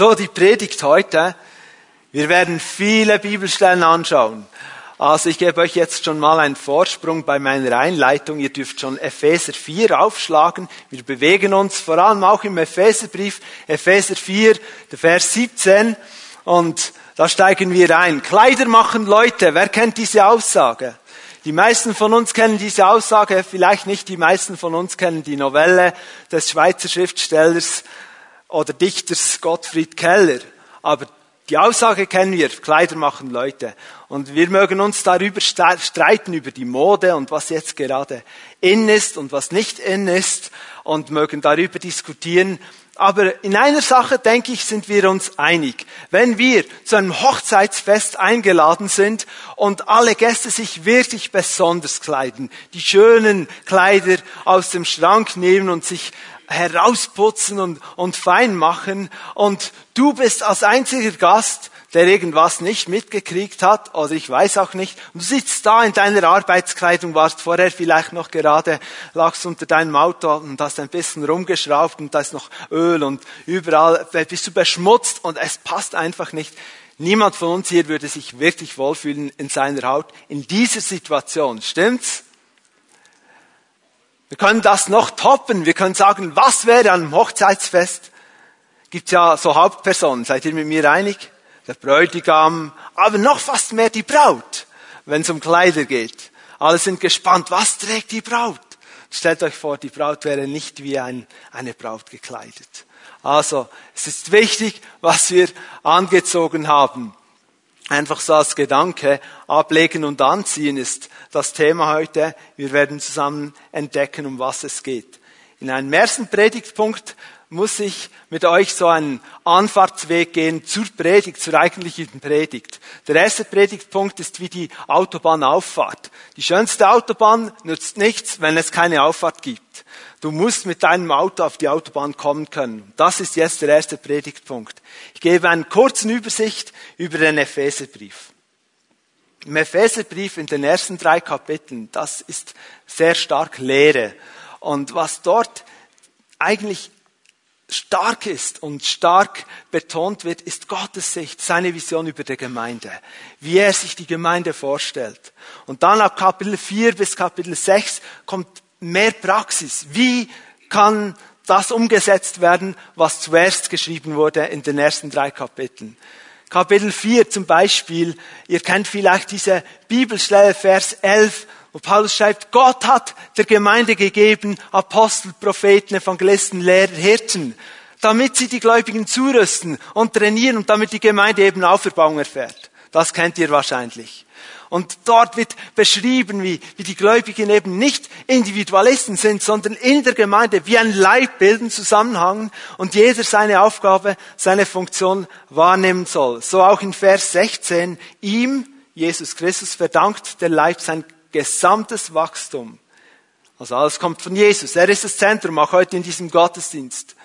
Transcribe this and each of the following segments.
So, die Predigt heute. Wir werden viele Bibelstellen anschauen. Also ich gebe euch jetzt schon mal einen Vorsprung bei meiner Einleitung. Ihr dürft schon Epheser 4 aufschlagen. Wir bewegen uns vor allem auch im Epheserbrief, Epheser 4, der Vers 17. Und da steigen wir ein. Kleider machen Leute. Wer kennt diese Aussage? Die meisten von uns kennen diese Aussage, vielleicht nicht die meisten von uns kennen die Novelle des Schweizer Schriftstellers oder Dichters Gottfried Keller. Aber die Aussage kennen wir, Kleider machen Leute. Und wir mögen uns darüber streiten, über die Mode und was jetzt gerade in ist und was nicht in ist und mögen darüber diskutieren. Aber in einer Sache, denke ich, sind wir uns einig. Wenn wir zu einem Hochzeitsfest eingeladen sind und alle Gäste sich wirklich besonders kleiden, die schönen Kleider aus dem Schrank nehmen und sich herausputzen und, und fein machen und du bist als einziger Gast, der irgendwas nicht mitgekriegt hat oder ich weiß auch nicht. Und du sitzt da in deiner Arbeitskleidung, warst vorher vielleicht noch gerade, lagst unter deinem Auto und hast ein bisschen rumgeschraubt und da ist noch Öl und überall bist du beschmutzt und es passt einfach nicht. Niemand von uns hier würde sich wirklich wohlfühlen in seiner Haut in dieser Situation. Stimmt's? Wir können das noch toppen. Wir können sagen, was wäre an einem Hochzeitsfest? Gibt ja so Hauptpersonen. Seid ihr mit mir einig? Der Bräutigam, aber noch fast mehr die Braut, wenn es um Kleider geht. Alle sind gespannt, was trägt die Braut? Stellt euch vor, die Braut wäre nicht wie ein, eine Braut gekleidet. Also, es ist wichtig, was wir angezogen haben. Einfach so als Gedanke, ablegen und anziehen ist das Thema heute. Wir werden zusammen entdecken, um was es geht. In einem ersten Predigtpunkt muss ich mit euch so einen Anfahrtsweg gehen zur Predigt, zur eigentlichen Predigt. Der erste Predigtpunkt ist wie die Autobahnauffahrt. Die schönste Autobahn nützt nichts, wenn es keine Auffahrt gibt. Du musst mit deinem Auto auf die Autobahn kommen können. Das ist jetzt der erste Predigtpunkt. Ich gebe einen kurzen Übersicht über den Epheserbrief. Im Epheserbrief in den ersten drei Kapiteln, das ist sehr stark Lehre. Und was dort eigentlich stark ist und stark betont wird, ist Gottes Sicht, seine Vision über die Gemeinde, wie er sich die Gemeinde vorstellt. Und dann ab Kapitel 4 bis Kapitel 6 kommt mehr Praxis. Wie kann das umgesetzt werden, was zuerst geschrieben wurde in den ersten drei Kapiteln? Kapitel 4 zum Beispiel, ihr kennt vielleicht diese Bibelstelle, Vers 11, wo Paulus schreibt, Gott hat der Gemeinde gegeben Apostel, Propheten, Evangelisten, Lehrer, Hirten, damit sie die Gläubigen zurüsten und trainieren und damit die Gemeinde eben Auferbauung erfährt. Das kennt ihr wahrscheinlich. Und dort wird beschrieben, wie, wie die Gläubigen eben nicht Individualisten sind, sondern in der Gemeinde wie ein Leib bilden, zusammenhangen und jeder seine Aufgabe, seine Funktion wahrnehmen soll. So auch in Vers 16. Ihm, Jesus Christus, verdankt der Leib sein gesamtes Wachstum. Also alles kommt von Jesus. Er ist das Zentrum, auch heute in diesem Gottesdienst.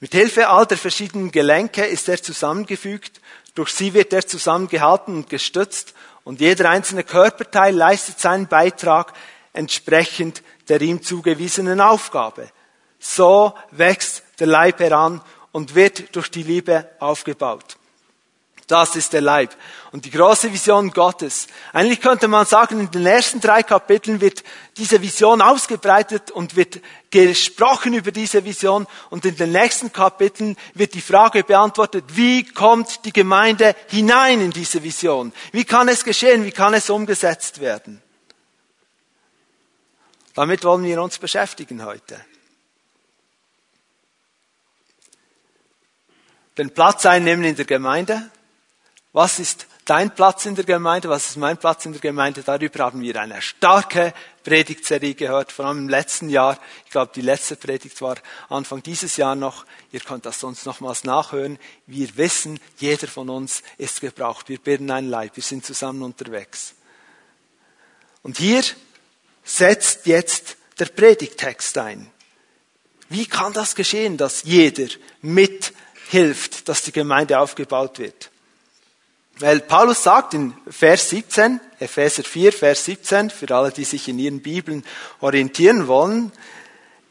Mit Hilfe all der verschiedenen Gelenke ist er zusammengefügt durch sie wird er zusammengehalten und gestützt und jeder einzelne Körperteil leistet seinen Beitrag entsprechend der ihm zugewiesenen Aufgabe. So wächst der Leib heran und wird durch die Liebe aufgebaut. Das ist der Leib. Und die große Vision Gottes. Eigentlich könnte man sagen, in den ersten drei Kapiteln wird diese Vision ausgebreitet und wird gesprochen über diese Vision. Und in den nächsten Kapiteln wird die Frage beantwortet, wie kommt die Gemeinde hinein in diese Vision? Wie kann es geschehen? Wie kann es umgesetzt werden? Damit wollen wir uns beschäftigen heute. Den Platz einnehmen in der Gemeinde, was ist dein Platz in der Gemeinde? Was ist mein Platz in der Gemeinde? Darüber haben wir eine starke Predigtserie gehört, vor allem im letzten Jahr. Ich glaube, die letzte Predigt war Anfang dieses Jahr noch. Ihr könnt das sonst nochmals nachhören. Wir wissen, jeder von uns ist gebraucht. Wir bilden ein Leib. Wir sind zusammen unterwegs. Und hier setzt jetzt der Predigttext ein. Wie kann das geschehen, dass jeder mithilft, dass die Gemeinde aufgebaut wird? Weil Paulus sagt in Vers 17, Epheser 4, Vers 17, für alle, die sich in ihren Bibeln orientieren wollen,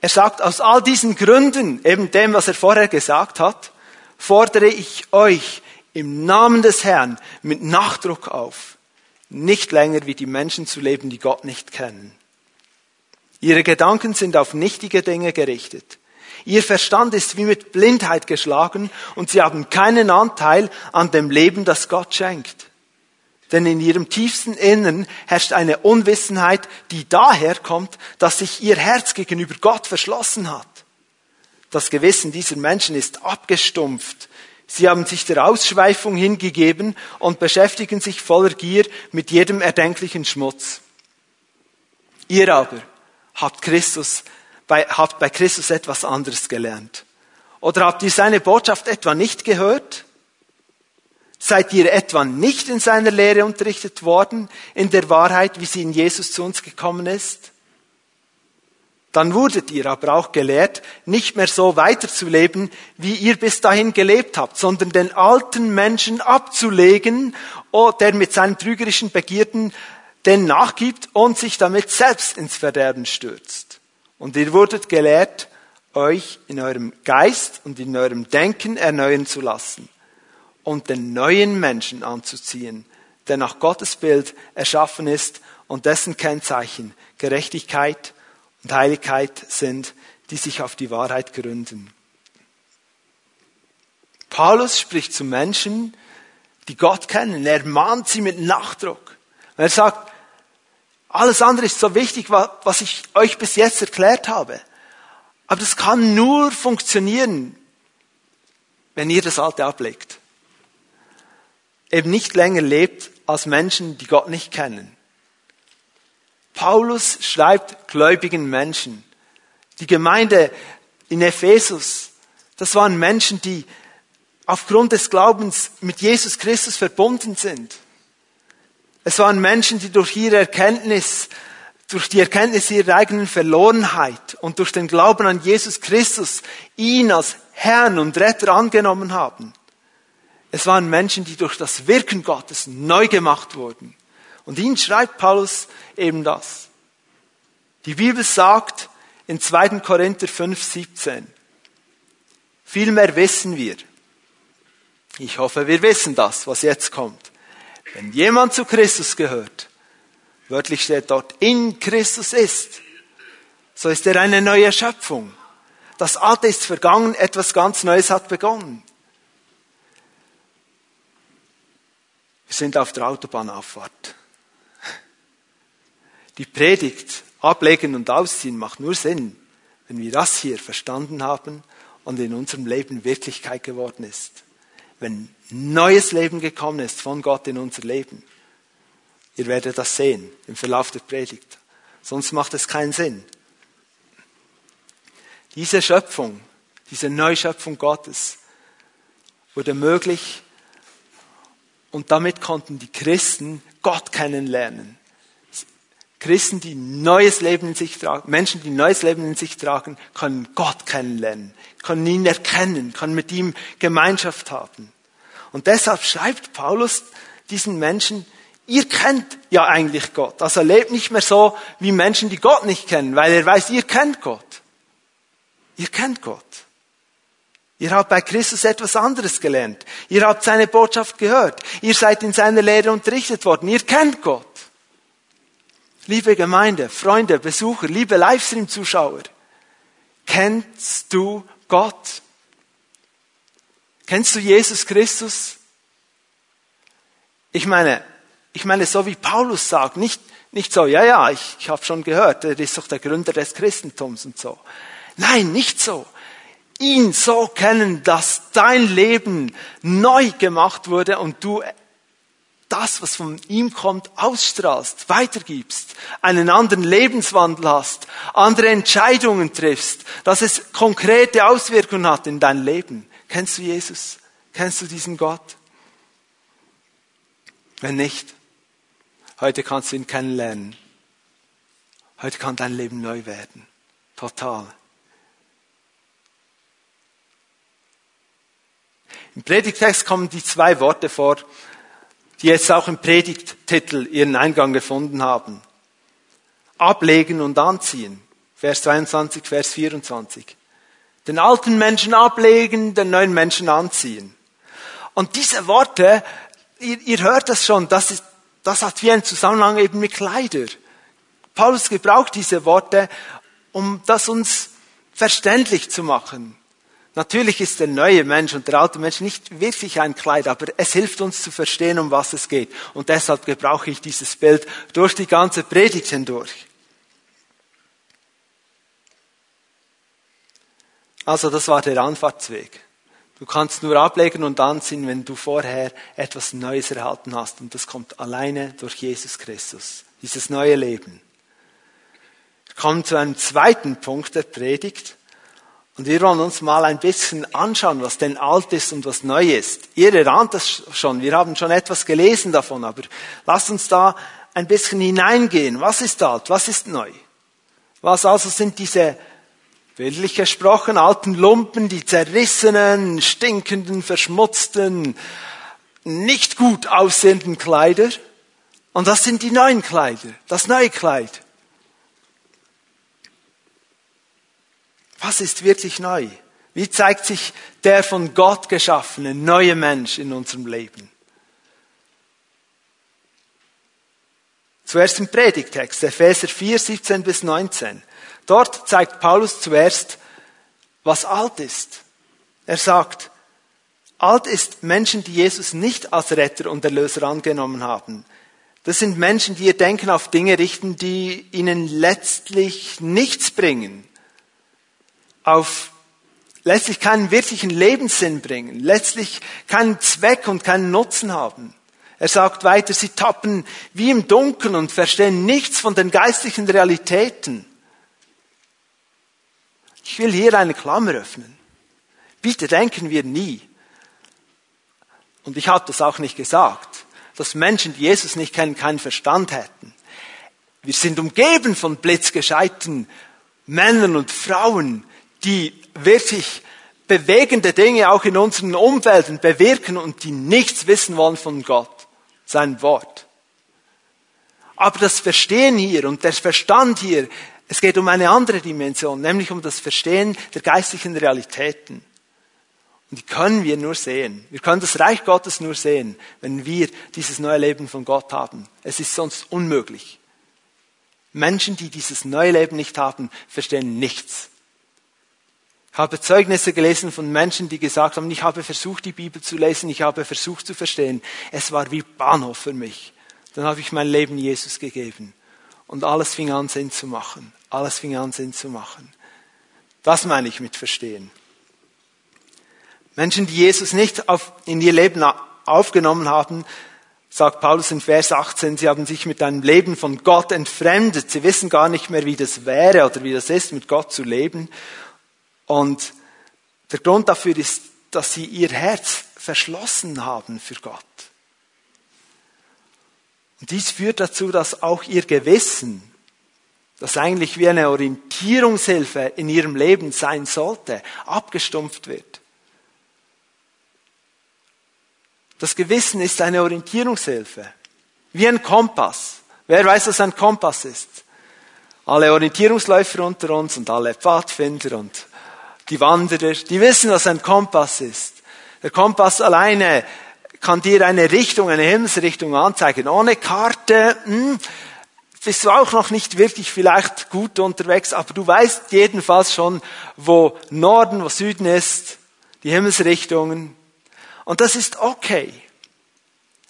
er sagt, aus all diesen Gründen, eben dem, was er vorher gesagt hat, fordere ich euch im Namen des Herrn mit Nachdruck auf, nicht länger wie die Menschen zu leben, die Gott nicht kennen. Ihre Gedanken sind auf nichtige Dinge gerichtet. Ihr Verstand ist wie mit Blindheit geschlagen und sie haben keinen Anteil an dem Leben, das Gott schenkt. Denn in ihrem tiefsten Innern herrscht eine Unwissenheit, die daher kommt, dass sich ihr Herz gegenüber Gott verschlossen hat. Das Gewissen dieser Menschen ist abgestumpft. Sie haben sich der Ausschweifung hingegeben und beschäftigen sich voller Gier mit jedem erdenklichen Schmutz. Ihr aber habt Christus, bei, habt bei Christus etwas anderes gelernt. Oder habt ihr seine Botschaft etwa nicht gehört? Seid ihr etwa nicht in seiner Lehre unterrichtet worden, in der Wahrheit, wie sie in Jesus zu uns gekommen ist? Dann wurdet ihr aber auch gelehrt, nicht mehr so weiterzuleben, wie ihr bis dahin gelebt habt, sondern den alten Menschen abzulegen, der mit seinen trügerischen Begierden den nachgibt und sich damit selbst ins Verderben stürzt. Und ihr wurdet gelehrt, euch in eurem Geist und in eurem Denken erneuern zu lassen und den neuen Menschen anzuziehen, der nach Gottes Bild erschaffen ist und dessen Kennzeichen Gerechtigkeit und Heiligkeit sind, die sich auf die Wahrheit gründen. Paulus spricht zu Menschen, die Gott kennen. Er mahnt sie mit Nachdruck. Er sagt, alles andere ist so wichtig, was ich euch bis jetzt erklärt habe. Aber das kann nur funktionieren, wenn ihr das Alte ablegt eben nicht länger lebt als Menschen, die Gott nicht kennen. Paulus schreibt gläubigen Menschen. Die Gemeinde in Ephesus, das waren Menschen, die aufgrund des Glaubens mit Jesus Christus verbunden sind. Es waren Menschen, die durch ihre Erkenntnis, durch die Erkenntnis ihrer eigenen Verlorenheit und durch den Glauben an Jesus Christus ihn als Herrn und Retter angenommen haben. Es waren Menschen, die durch das Wirken Gottes neu gemacht wurden. Und ihnen schreibt Paulus eben das. Die Bibel sagt in 2. Korinther 5, 17, vielmehr wissen wir, ich hoffe, wir wissen das, was jetzt kommt. Wenn jemand zu Christus gehört, wörtlich steht dort, in Christus ist, so ist er eine neue Schöpfung. Das Alte ist vergangen, etwas ganz Neues hat begonnen. Wir sind auf der Autobahnauffahrt. Die Predigt ablegen und ausziehen macht nur Sinn, wenn wir das hier verstanden haben und in unserem Leben Wirklichkeit geworden ist. Wenn neues Leben gekommen ist von Gott in unser Leben. Ihr werdet das sehen im Verlauf der Predigt. Sonst macht es keinen Sinn. Diese Schöpfung, diese Neuschöpfung Gottes wurde möglich und damit konnten die Christen Gott kennenlernen. Christen, die neues Leben in sich tragen, Menschen, die neues Leben in sich tragen, können Gott kennenlernen, können ihn erkennen, können mit ihm Gemeinschaft haben. Und deshalb schreibt Paulus diesen Menschen, ihr kennt ja eigentlich Gott. Also lebt nicht mehr so wie Menschen, die Gott nicht kennen, weil er weiß, ihr kennt Gott. Ihr kennt Gott. Ihr habt bei Christus etwas anderes gelernt. Ihr habt seine Botschaft gehört. Ihr seid in seiner Lehre unterrichtet worden. Ihr kennt Gott. Liebe Gemeinde, Freunde, Besucher, liebe Livestream-Zuschauer, kennst du Gott? Kennst du Jesus Christus? Ich meine, ich meine, so wie Paulus sagt, nicht, nicht so, ja, ja, ich, ich habe schon gehört, er ist doch der Gründer des Christentums und so. Nein, nicht so ihn so kennen, dass dein Leben neu gemacht wurde und du das, was von ihm kommt, ausstrahlst, weitergibst, einen anderen Lebenswandel hast, andere Entscheidungen triffst, dass es konkrete Auswirkungen hat in dein Leben. Kennst du Jesus? Kennst du diesen Gott? Wenn nicht, heute kannst du ihn kennenlernen. Heute kann dein Leben neu werden. Total. Im Predigtext kommen die zwei Worte vor, die jetzt auch im Predigttitel ihren Eingang gefunden haben. Ablegen und anziehen. Vers 22, Vers 24. Den alten Menschen ablegen, den neuen Menschen anziehen. Und diese Worte, ihr, ihr hört das schon, das, ist, das hat wie einen Zusammenhang eben mit Kleider. Paulus gebraucht diese Worte, um das uns verständlich zu machen. Natürlich ist der neue Mensch und der alte Mensch nicht wirklich ein Kleid, aber es hilft uns zu verstehen, um was es geht. Und deshalb gebrauche ich dieses Bild durch die ganze Predigt hindurch. Also das war der Anfahrtsweg. Du kannst nur ablegen und anziehen, wenn du vorher etwas Neues erhalten hast. Und das kommt alleine durch Jesus Christus. Dieses neue Leben. Wir kommen zu einem zweiten Punkt der Predigt. Und wir wollen uns mal ein bisschen anschauen, was denn alt ist und was neu ist. Ihr erahnt das schon, wir haben schon etwas gelesen davon, aber lasst uns da ein bisschen hineingehen. Was ist alt, was ist neu? Was also sind diese, bildlich gesprochen, alten Lumpen, die zerrissenen, stinkenden, verschmutzten, nicht gut aussehenden Kleider? Und das sind die neuen Kleider, das neue Kleid. Was ist wirklich neu? Wie zeigt sich der von Gott geschaffene neue Mensch in unserem Leben? Zuerst im Predigtext, Epheser 4, 17 bis 19. Dort zeigt Paulus zuerst, was alt ist. Er sagt, alt ist Menschen, die Jesus nicht als Retter und Erlöser angenommen haben. Das sind Menschen, die ihr Denken auf Dinge richten, die ihnen letztlich nichts bringen auf letztlich keinen wirklichen Lebenssinn bringen, letztlich keinen Zweck und keinen Nutzen haben. Er sagt weiter, sie tappen wie im Dunkeln und verstehen nichts von den geistlichen Realitäten. Ich will hier eine Klammer öffnen. Bitte denken wir nie, und ich habe das auch nicht gesagt, dass Menschen, die Jesus nicht kennen, keinen Verstand hätten. Wir sind umgeben von blitzgescheiten Männern und Frauen, die wirklich bewegende Dinge auch in unseren Umfelden bewirken und die nichts wissen wollen von Gott, sein Wort. Aber das Verstehen hier und der Verstand hier, es geht um eine andere Dimension, nämlich um das Verstehen der geistlichen Realitäten. Und die können wir nur sehen. Wir können das Reich Gottes nur sehen, wenn wir dieses neue Leben von Gott haben. Es ist sonst unmöglich. Menschen, die dieses neue Leben nicht haben, verstehen nichts habe Zeugnisse gelesen von Menschen, die gesagt haben, ich habe versucht, die Bibel zu lesen, ich habe versucht zu verstehen. Es war wie Bahnhof für mich. Dann habe ich mein Leben Jesus gegeben. Und alles fing an, Sinn zu machen. Alles fing an, Sinn zu machen. Das meine ich mit verstehen. Menschen, die Jesus nicht auf, in ihr Leben aufgenommen haben, sagt Paulus in Vers 18, sie haben sich mit einem Leben von Gott entfremdet. Sie wissen gar nicht mehr, wie das wäre oder wie das ist, mit Gott zu leben. Und der Grund dafür ist, dass sie ihr Herz verschlossen haben für Gott. Und dies führt dazu, dass auch ihr Gewissen, das eigentlich wie eine Orientierungshilfe in ihrem Leben sein sollte, abgestumpft wird. Das Gewissen ist eine Orientierungshilfe, wie ein Kompass. Wer weiß, was ein Kompass ist? Alle Orientierungsläufer unter uns und alle Pfadfinder und die Wanderer, die wissen, was ein Kompass ist. Der Kompass alleine kann dir eine Richtung, eine Himmelsrichtung anzeigen. Ohne Karte hm, bist du auch noch nicht wirklich vielleicht gut unterwegs, aber du weißt jedenfalls schon, wo Norden, wo Süden ist, die Himmelsrichtungen. Und das ist okay.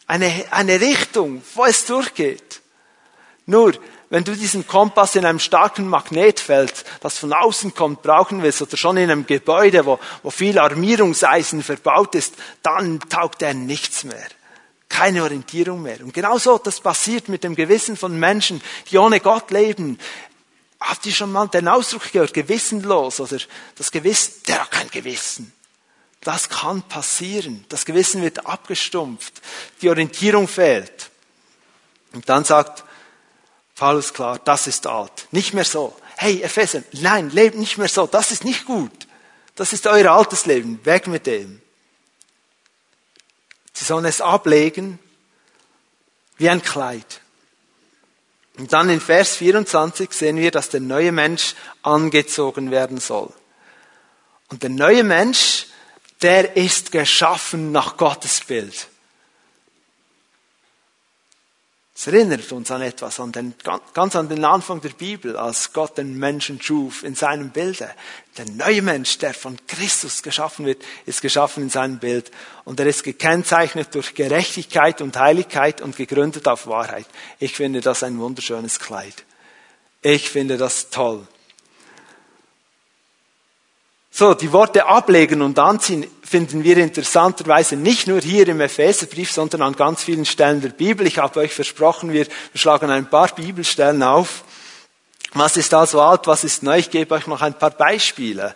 Eine, eine Richtung, wo es durchgeht. Nur, wenn du diesen Kompass in einem starken Magnetfeld, das von außen kommt, brauchen willst oder schon in einem Gebäude, wo, wo viel Armierungseisen verbaut ist, dann taugt er nichts mehr. Keine Orientierung mehr. Und genauso, das passiert mit dem Gewissen von Menschen, die ohne Gott leben. Habt ihr schon mal den Ausdruck gehört, gewissenlos oder das Gewissen, der hat kein Gewissen. Das kann passieren. Das Gewissen wird abgestumpft. Die Orientierung fehlt. Und dann sagt Paulus klar, das ist alt. Nicht mehr so. Hey, Epheser, nein, lebt nicht mehr so. Das ist nicht gut. Das ist euer altes Leben. Weg mit dem. Sie sollen es ablegen wie ein Kleid. Und dann in Vers 24 sehen wir, dass der neue Mensch angezogen werden soll. Und der neue Mensch, der ist geschaffen nach Gottes Bild. Es erinnert uns an etwas, an den, ganz an den Anfang der Bibel, als Gott den Menschen schuf in seinem Bilde. Der neue Mensch, der von Christus geschaffen wird, ist geschaffen in seinem Bild. Und er ist gekennzeichnet durch Gerechtigkeit und Heiligkeit und gegründet auf Wahrheit. Ich finde das ein wunderschönes Kleid. Ich finde das toll. So, die Worte ablegen und anziehen finden wir interessanterweise nicht nur hier im Epheserbrief, sondern an ganz vielen Stellen der Bibel. Ich habe euch versprochen, wir schlagen ein paar Bibelstellen auf. Was ist also alt, was ist neu? Ich gebe euch noch ein paar Beispiele.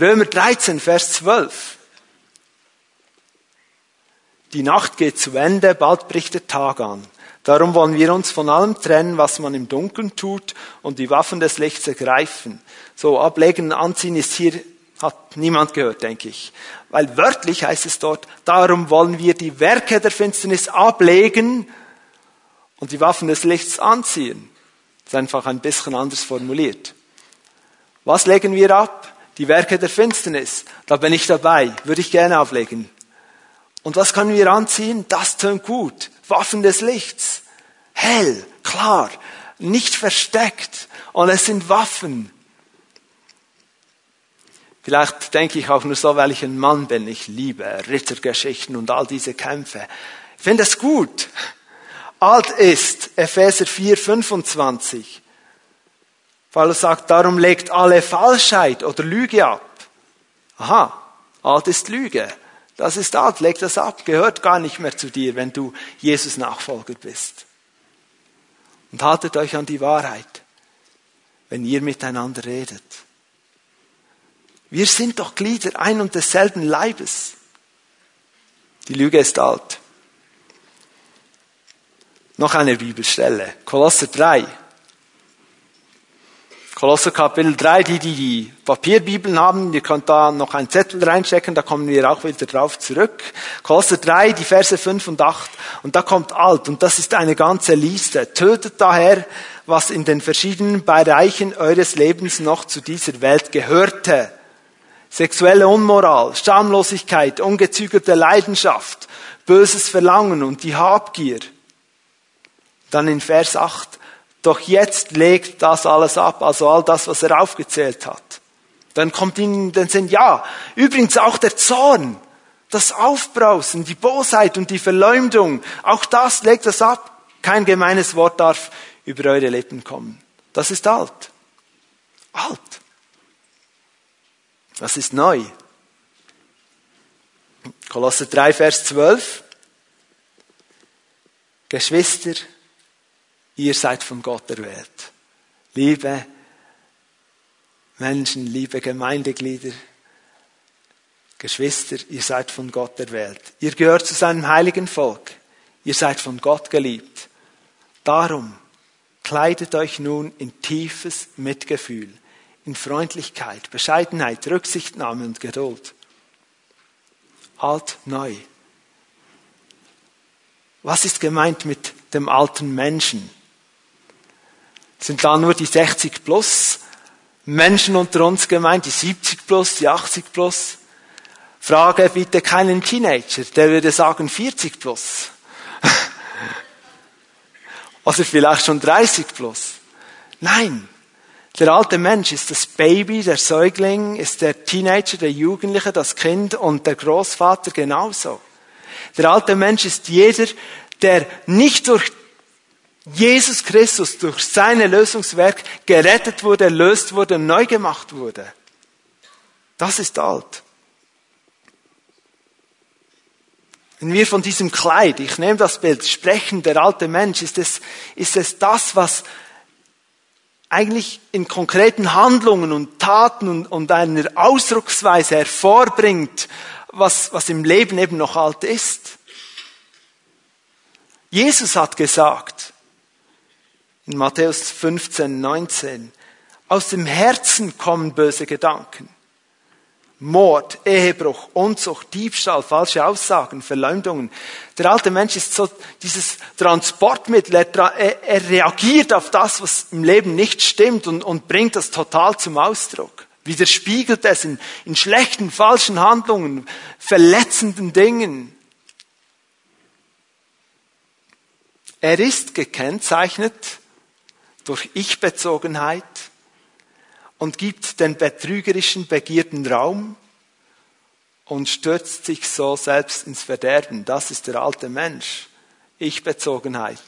Römer 13, Vers 12. Die Nacht geht zu Ende, bald bricht der Tag an. Darum wollen wir uns von allem trennen, was man im Dunkeln tut und die Waffen des Lichts ergreifen. So, ablegen, anziehen ist hier, hat niemand gehört, denke ich. Weil wörtlich heißt es dort, darum wollen wir die Werke der Finsternis ablegen und die Waffen des Lichts anziehen. Das ist einfach ein bisschen anders formuliert. Was legen wir ab? Die Werke der Finsternis. Da bin ich dabei. Würde ich gerne ablegen. Und was können wir anziehen? Das tönt gut. Waffen des Lichts. Hell, klar, nicht versteckt. Und es sind Waffen. Vielleicht denke ich auch nur so, weil ich ein Mann bin. Ich liebe Rittergeschichten und all diese Kämpfe. Ich finde es gut. Alt ist Epheser 4, 25. Paulus sagt, darum legt alle Falschheit oder Lüge ab. Aha, alt ist Lüge. Das ist alt, leg das ab, gehört gar nicht mehr zu dir, wenn du Jesus Nachfolger bist. Und haltet euch an die Wahrheit, wenn ihr miteinander redet. Wir sind doch Glieder ein und desselben Leibes. Die Lüge ist alt. Noch eine Bibelstelle. Kolosser 3. Kolosser Kapitel 3, die, die die Papierbibeln haben, ihr könnt da noch einen Zettel reinstecken, da kommen wir auch wieder drauf zurück. Kolosser 3, die Verse 5 und 8. Und da kommt alt, und das ist eine ganze Liste. Tötet daher, was in den verschiedenen Bereichen eures Lebens noch zu dieser Welt gehörte sexuelle Unmoral, Schamlosigkeit, ungezügelte Leidenschaft, böses Verlangen und die Habgier. Dann in Vers 8, doch jetzt legt das alles ab, also all das, was er aufgezählt hat. Dann kommt ihnen den Sinn, ja, übrigens auch der Zorn, das Aufbrausen, die Bosheit und die Verleumdung, auch das legt das ab. Kein gemeines Wort darf über eure Lippen kommen. Das ist alt. Alt. Das ist neu. Kolosser 3, Vers 12. Geschwister, ihr seid von Gott erwählt. Liebe Menschen, liebe Gemeindeglieder, Geschwister, ihr seid von Gott erwählt. Ihr gehört zu seinem heiligen Volk. Ihr seid von Gott geliebt. Darum kleidet euch nun in tiefes Mitgefühl in Freundlichkeit, Bescheidenheit, Rücksichtnahme und Geduld. Alt, neu. Was ist gemeint mit dem alten Menschen? Sind da nur die 60 plus Menschen unter uns gemeint, die 70 plus, die 80 plus? Frage bitte keinen Teenager, der würde sagen 40 plus. Oder vielleicht schon 30 plus. Nein, der alte Mensch ist das Baby, der Säugling, ist der Teenager, der Jugendliche, das Kind und der Großvater genauso. Der alte Mensch ist jeder, der nicht durch Jesus Christus, durch seine Lösungswerk gerettet wurde, erlöst wurde, neu gemacht wurde. Das ist alt. Wenn wir von diesem Kleid, ich nehme das Bild, sprechen, der alte Mensch, ist es, ist es das, was eigentlich in konkreten Handlungen und Taten und, und einer Ausdrucksweise hervorbringt, was, was im Leben eben noch alt ist. Jesus hat gesagt, in Matthäus 15, 19, aus dem Herzen kommen böse Gedanken. Mord, Ehebruch, Unzucht, Diebstahl, falsche Aussagen, Verleumdungen. Der alte Mensch ist so dieses Transportmittel. Er, er reagiert auf das, was im Leben nicht stimmt und, und bringt das total zum Ausdruck. widerspiegelt es in, in schlechten, falschen Handlungen, verletzenden Dingen. Er ist gekennzeichnet durch Ich-Bezogenheit und gibt den betrügerischen Begierden Raum und stürzt sich so selbst ins Verderben. Das ist der alte Mensch. Ich-Bezogenheit.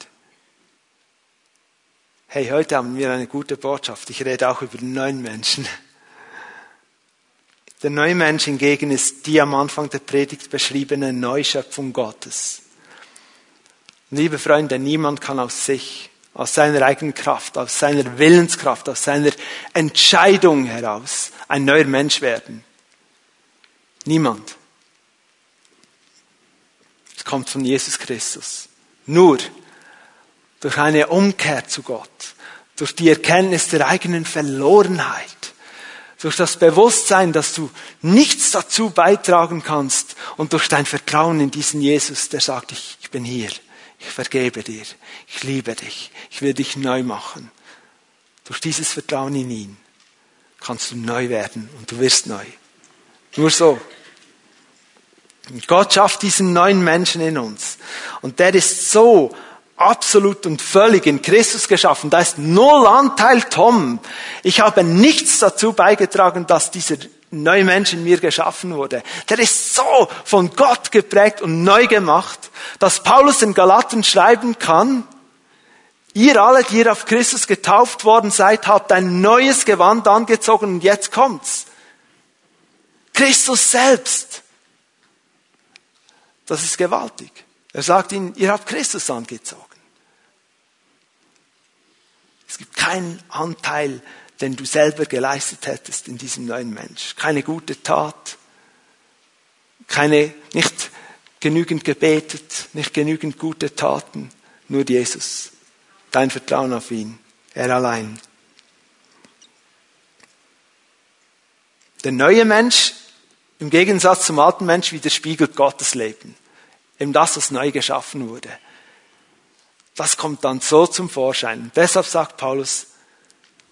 Hey, heute haben wir eine gute Botschaft. Ich rede auch über den neuen Menschen. Der neue Mensch hingegen ist die am Anfang der Predigt beschriebene Neuschöpfung Gottes. Liebe Freunde, niemand kann aus sich, aus seiner eigenen Kraft, aus seiner Willenskraft, aus seiner Entscheidung heraus ein neuer Mensch werden. Niemand. Es kommt von Jesus Christus. Nur durch eine Umkehr zu Gott, durch die Erkenntnis der eigenen Verlorenheit, durch das Bewusstsein, dass du nichts dazu beitragen kannst und durch dein Vertrauen in diesen Jesus, der sagt, ich, bin hier, ich vergebe dir, ich liebe dich, ich will dich neu machen. Durch dieses Vertrauen in ihn kannst du neu werden und du wirst neu. Nur so. Und Gott schafft diesen neuen Menschen in uns. Und der ist so absolut und völlig in Christus geschaffen. Da ist null Anteil Tom. Ich habe nichts dazu beigetragen, dass dieser neue Mensch in mir geschaffen wurde. Der ist so von Gott geprägt und neu gemacht, dass Paulus in Galaten schreiben kann, ihr alle, die ihr auf Christus getauft worden seid, habt ein neues Gewand angezogen und jetzt kommt's. Christus selbst. Das ist gewaltig. Er sagt ihnen, ihr habt Christus angezogen. Es gibt keinen Anteil den du selber geleistet hättest in diesem neuen Mensch. Keine gute Tat, keine, nicht genügend gebetet, nicht genügend gute Taten, nur Jesus. Dein Vertrauen auf ihn, er allein. Der neue Mensch, im Gegensatz zum alten Mensch, widerspiegelt Gottes Leben. Eben das, was neu geschaffen wurde. Das kommt dann so zum Vorschein. Deshalb sagt Paulus,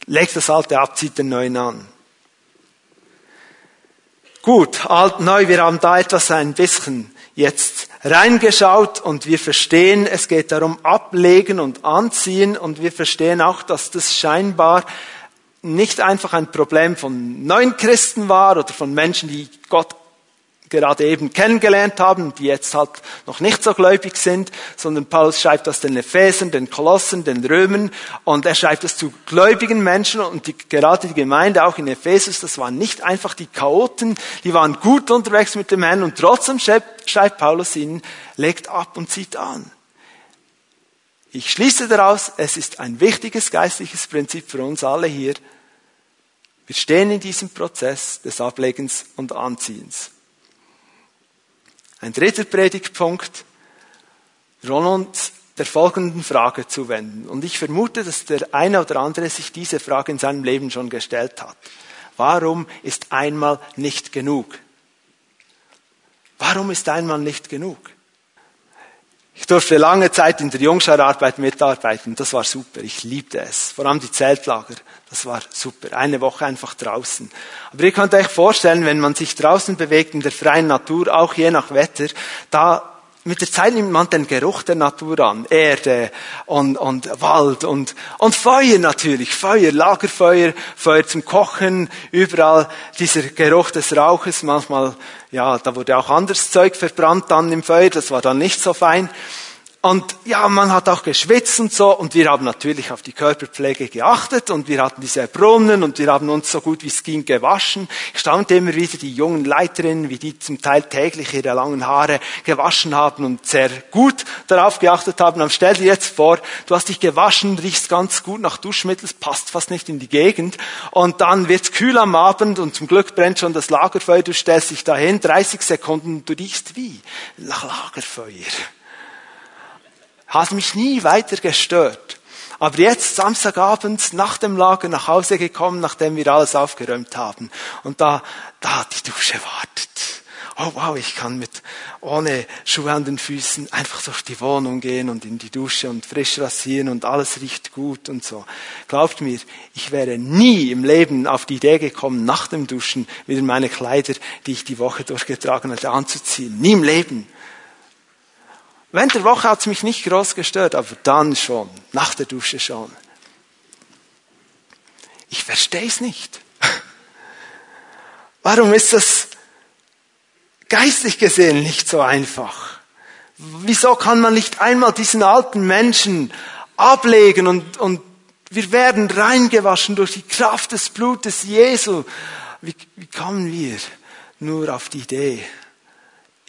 legt das alte ab, zieht den neuen an. Gut, alt, neu, wir haben da etwas ein bisschen jetzt reingeschaut und wir verstehen, es geht darum ablegen und anziehen und wir verstehen auch, dass das scheinbar nicht einfach ein Problem von neuen Christen war oder von Menschen, die Gott gerade eben kennengelernt haben, die jetzt halt noch nicht so gläubig sind, sondern Paulus schreibt das den Ephesern, den Kolossen, den Römern und er schreibt das zu gläubigen Menschen und die, gerade die Gemeinde auch in Ephesus, das waren nicht einfach die Chaoten, die waren gut unterwegs mit dem Herrn und trotzdem schreibt, schreibt Paulus ihnen, legt ab und zieht an. Ich schließe daraus, es ist ein wichtiges geistliches Prinzip für uns alle hier. Wir stehen in diesem Prozess des Ablegens und Anziehens. Ein dritter Predigtpunkt, uns der folgenden Frage zuwenden. Und ich vermute, dass der eine oder andere sich diese Frage in seinem Leben schon gestellt hat. Warum ist einmal nicht genug? Warum ist einmal nicht genug? Ich durfte lange Zeit in der Jungschararbeit mitarbeiten. Das war super. Ich liebte es. Vor allem die Zeltlager. Das war super. Eine Woche einfach draußen. Aber ihr könnt euch vorstellen, wenn man sich draußen bewegt in der freien Natur, auch je nach Wetter, da mit der Zeit nimmt man den Geruch der Natur an. Erde und, und Wald und, und Feuer natürlich. Feuer, Lagerfeuer, Feuer zum Kochen, überall dieser Geruch des Rauches. Manchmal, ja, da wurde auch anderes Zeug verbrannt dann im Feuer. Das war dann nicht so fein. Und ja, man hat auch geschwitzt und so. Und wir haben natürlich auf die Körperpflege geachtet und wir hatten diese Brunnen und wir haben uns so gut wie es ging gewaschen. Ich staunte immer wieder die jungen Leiterinnen, wie die zum Teil täglich ihre langen Haare gewaschen haben und sehr gut darauf geachtet haben. Aber stell dir jetzt vor, du hast dich gewaschen, riechst ganz gut nach Duschmittel, passt fast nicht in die Gegend. Und dann wird's kühl am Abend und zum Glück brennt schon das Lagerfeuer. Du stellst dich dahin, 30 Sekunden, du riechst wie? Nach Lagerfeuer hat mich nie weiter gestört. Aber jetzt Samstagabend nach dem Lager nach Hause gekommen, nachdem wir alles aufgeräumt haben. Und da, da die Dusche wartet. oh wow, ich kann mit ohne Schuhe an den Füßen einfach durch die Wohnung gehen und in die Dusche und frisch rasieren und alles riecht gut und so. Glaubt mir, ich wäre nie im Leben auf die Idee gekommen, nach dem Duschen wieder meine Kleider, die ich die Woche durchgetragen hatte, anzuziehen. Nie im Leben. Während der Woche hat es mich nicht groß gestört, aber dann schon, nach der Dusche schon. Ich verstehe es nicht. Warum ist das geistlich gesehen nicht so einfach. Wieso kann man nicht einmal diesen alten Menschen ablegen und, und wir werden reingewaschen durch die Kraft des Blutes Jesu? Wie, wie kommen wir nur auf die Idee,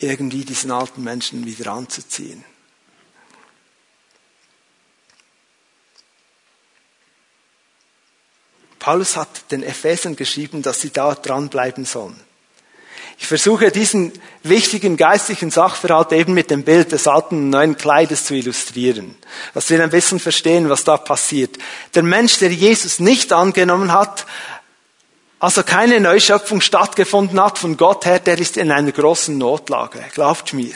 irgendwie diesen alten Menschen wieder anzuziehen? Paulus hat den Ephesern geschrieben, dass sie da dranbleiben sollen. Ich versuche diesen wichtigen geistlichen Sachverhalt eben mit dem Bild des alten und neuen Kleides zu illustrieren, dass wir ein bisschen verstehen, was da passiert. Der Mensch, der Jesus nicht angenommen hat, also keine Neuschöpfung stattgefunden hat von Gott her, der ist in einer großen Notlage, glaubt mir.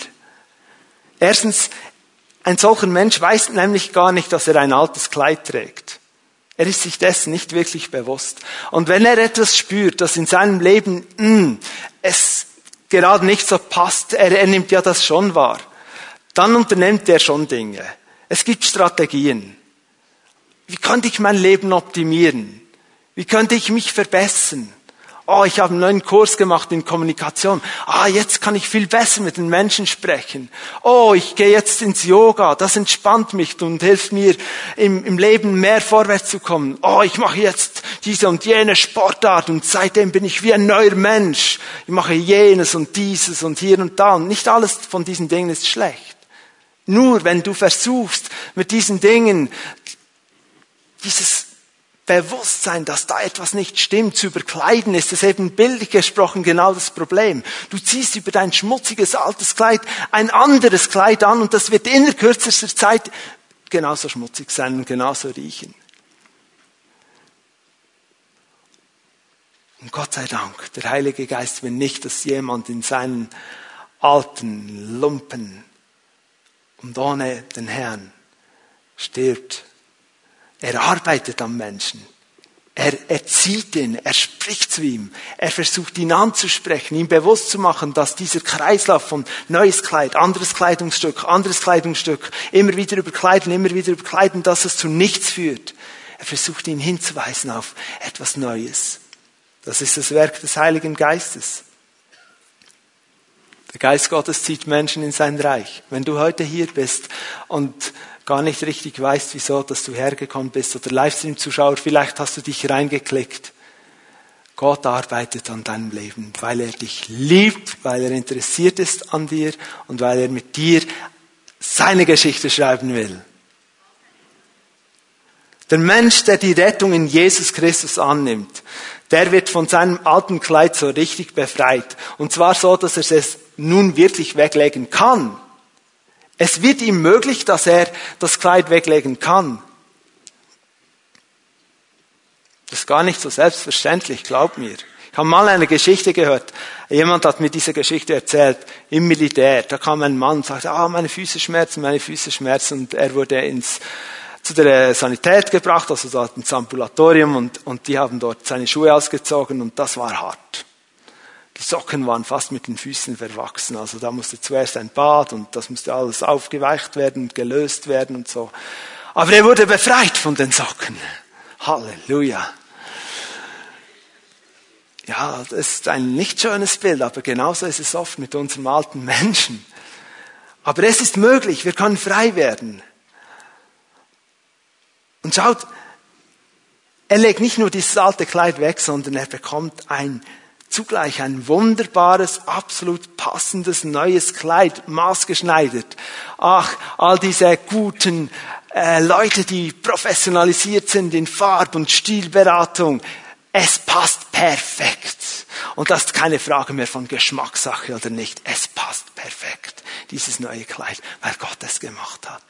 Erstens, ein solcher Mensch weiß nämlich gar nicht, dass er ein altes Kleid trägt. Er ist sich dessen nicht wirklich bewusst. Und wenn er etwas spürt, das in seinem Leben mh, hm, es gerade nicht so passt, er, er nimmt ja das schon wahr, dann unternimmt er schon Dinge. Es gibt Strategien. Wie könnte ich mein Leben optimieren? Wie könnte ich mich verbessern? Oh, ich habe einen neuen Kurs gemacht in Kommunikation. Ah, jetzt kann ich viel besser mit den Menschen sprechen. Oh, ich gehe jetzt ins Yoga. Das entspannt mich und hilft mir im, im Leben mehr vorwärts zu kommen. Oh, ich mache jetzt diese und jene Sportart und seitdem bin ich wie ein neuer Mensch. Ich mache jenes und dieses und hier und da. Und nicht alles von diesen Dingen ist schlecht. Nur wenn du versuchst, mit diesen Dingen dieses Bewusstsein, dass da etwas nicht stimmt, zu überkleiden, ist es eben bildlich gesprochen genau das Problem. Du ziehst über dein schmutziges altes Kleid ein anderes Kleid an und das wird in kürzester Zeit genauso schmutzig sein und genauso riechen. Und Gott sei Dank, der Heilige Geist will nicht, dass jemand in seinen alten Lumpen und ohne den Herrn stirbt er arbeitet am Menschen. Er erzieht ihn, er spricht zu ihm, er versucht ihn anzusprechen, ihm bewusst zu machen, dass dieser Kreislauf von neues Kleid, anderes Kleidungsstück, anderes Kleidungsstück, immer wieder überkleiden, immer wieder überkleiden, dass es zu nichts führt. Er versucht ihn hinzuweisen auf etwas Neues. Das ist das Werk des Heiligen Geistes. Der Geist Gottes zieht Menschen in sein Reich. Wenn du heute hier bist und gar nicht richtig weißt, wieso, dass du hergekommen bist oder Livestream-Zuschauer, vielleicht hast du dich reingeklickt. Gott arbeitet an deinem Leben, weil er dich liebt, weil er interessiert ist an dir und weil er mit dir seine Geschichte schreiben will. Der Mensch, der die Rettung in Jesus Christus annimmt, der wird von seinem alten Kleid so richtig befreit. Und zwar so, dass er es nun wirklich weglegen kann. Es wird ihm möglich, dass er das Kleid weglegen kann. Das ist gar nicht so selbstverständlich, glaub mir. Ich habe mal eine Geschichte gehört. Jemand hat mir diese Geschichte erzählt im Militär. Da kam ein Mann und sagte, ah, meine Füße schmerzen, meine Füße schmerzen. Und er wurde ins, zu der Sanität gebracht, also dort ins Ambulatorium und, und die haben dort seine Schuhe ausgezogen und das war hart. Die Socken waren fast mit den Füßen verwachsen. Also da musste zuerst ein Bad und das musste alles aufgeweicht werden und gelöst werden und so. Aber er wurde befreit von den Socken. Halleluja. Ja, das ist ein nicht schönes Bild, aber genauso ist es oft mit unserem alten Menschen. Aber es ist möglich, wir können frei werden. Und schaut, er legt nicht nur dieses alte Kleid weg, sondern er bekommt ein zugleich ein wunderbares, absolut passendes neues Kleid, maßgeschneidert. Ach, all diese guten äh, Leute, die professionalisiert sind in Farb- und Stilberatung, es passt perfekt. Und das ist keine Frage mehr von Geschmackssache oder nicht. Es passt perfekt, dieses neue Kleid, weil Gott es gemacht hat.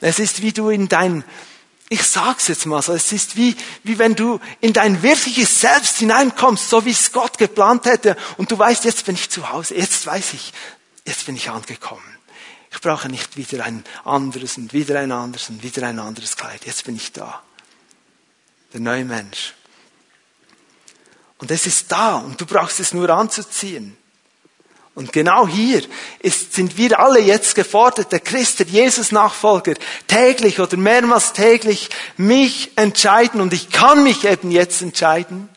Es ist wie du in dein ich sag's jetzt mal so, es ist wie, wie wenn du in dein wirkliches Selbst hineinkommst, so wie es Gott geplant hätte. Und du weißt, jetzt bin ich zu Hause, jetzt weiß ich, jetzt bin ich angekommen. Ich brauche nicht wieder ein anderes und wieder ein anderes und wieder ein anderes Kleid. Jetzt bin ich da. Der neue Mensch. Und es ist da und du brauchst es nur anzuziehen. Und genau hier ist, sind wir alle jetzt gefordert, der Christ, der Jesus-Nachfolger, täglich oder mehrmals täglich mich entscheiden und ich kann mich eben jetzt entscheiden,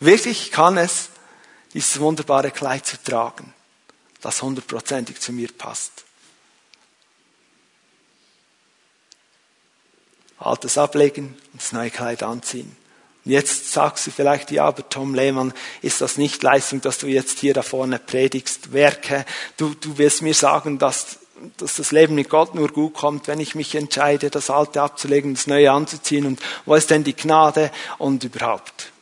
wirklich kann es, dieses wunderbare Kleid zu tragen, das hundertprozentig zu mir passt. Altes ablegen und das neue Kleid anziehen. Jetzt sagst du vielleicht, ja, aber Tom Lehmann, ist das nicht Leistung, dass du jetzt hier da vorne predigst, Werke? Du, du wirst mir sagen, dass, dass das Leben mit Gott nur gut kommt, wenn ich mich entscheide, das Alte abzulegen, das Neue anzuziehen. Und wo ist denn die Gnade und überhaupt?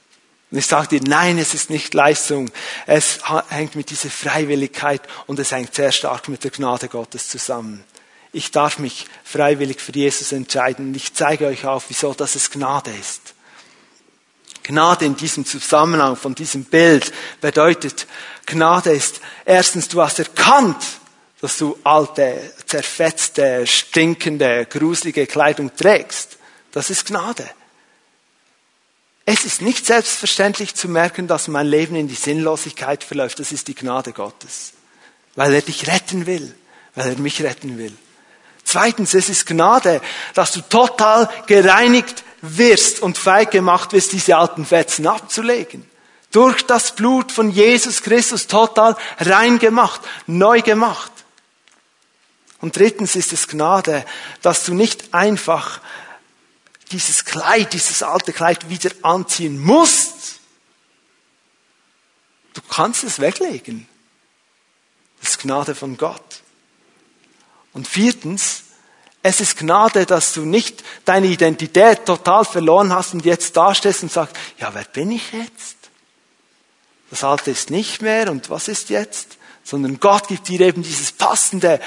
Und ich sage dir, nein, es ist nicht Leistung. Es hängt mit dieser Freiwilligkeit und es hängt sehr stark mit der Gnade Gottes zusammen. Ich darf mich freiwillig für Jesus entscheiden und ich zeige euch auf, wieso das Gnade ist. Gnade in diesem Zusammenhang von diesem Bild bedeutet, Gnade ist erstens, du hast erkannt, dass du alte, zerfetzte, stinkende, gruselige Kleidung trägst. Das ist Gnade. Es ist nicht selbstverständlich zu merken, dass mein Leben in die Sinnlosigkeit verläuft. Das ist die Gnade Gottes. Weil er dich retten will. Weil er mich retten will. Zweitens, es ist Gnade, dass du total gereinigt wirst und feig gemacht wirst, diese alten Fetzen abzulegen. Durch das Blut von Jesus Christus total rein gemacht, neu gemacht. Und drittens ist es Gnade, dass du nicht einfach dieses Kleid, dieses alte Kleid wieder anziehen musst. Du kannst es weglegen. Das ist Gnade von Gott. Und viertens, es ist Gnade, dass du nicht deine Identität total verloren hast und jetzt dastehst und sagst, ja, wer bin ich jetzt? Das Alte ist nicht mehr und was ist jetzt? Sondern Gott gibt dir eben dieses passende,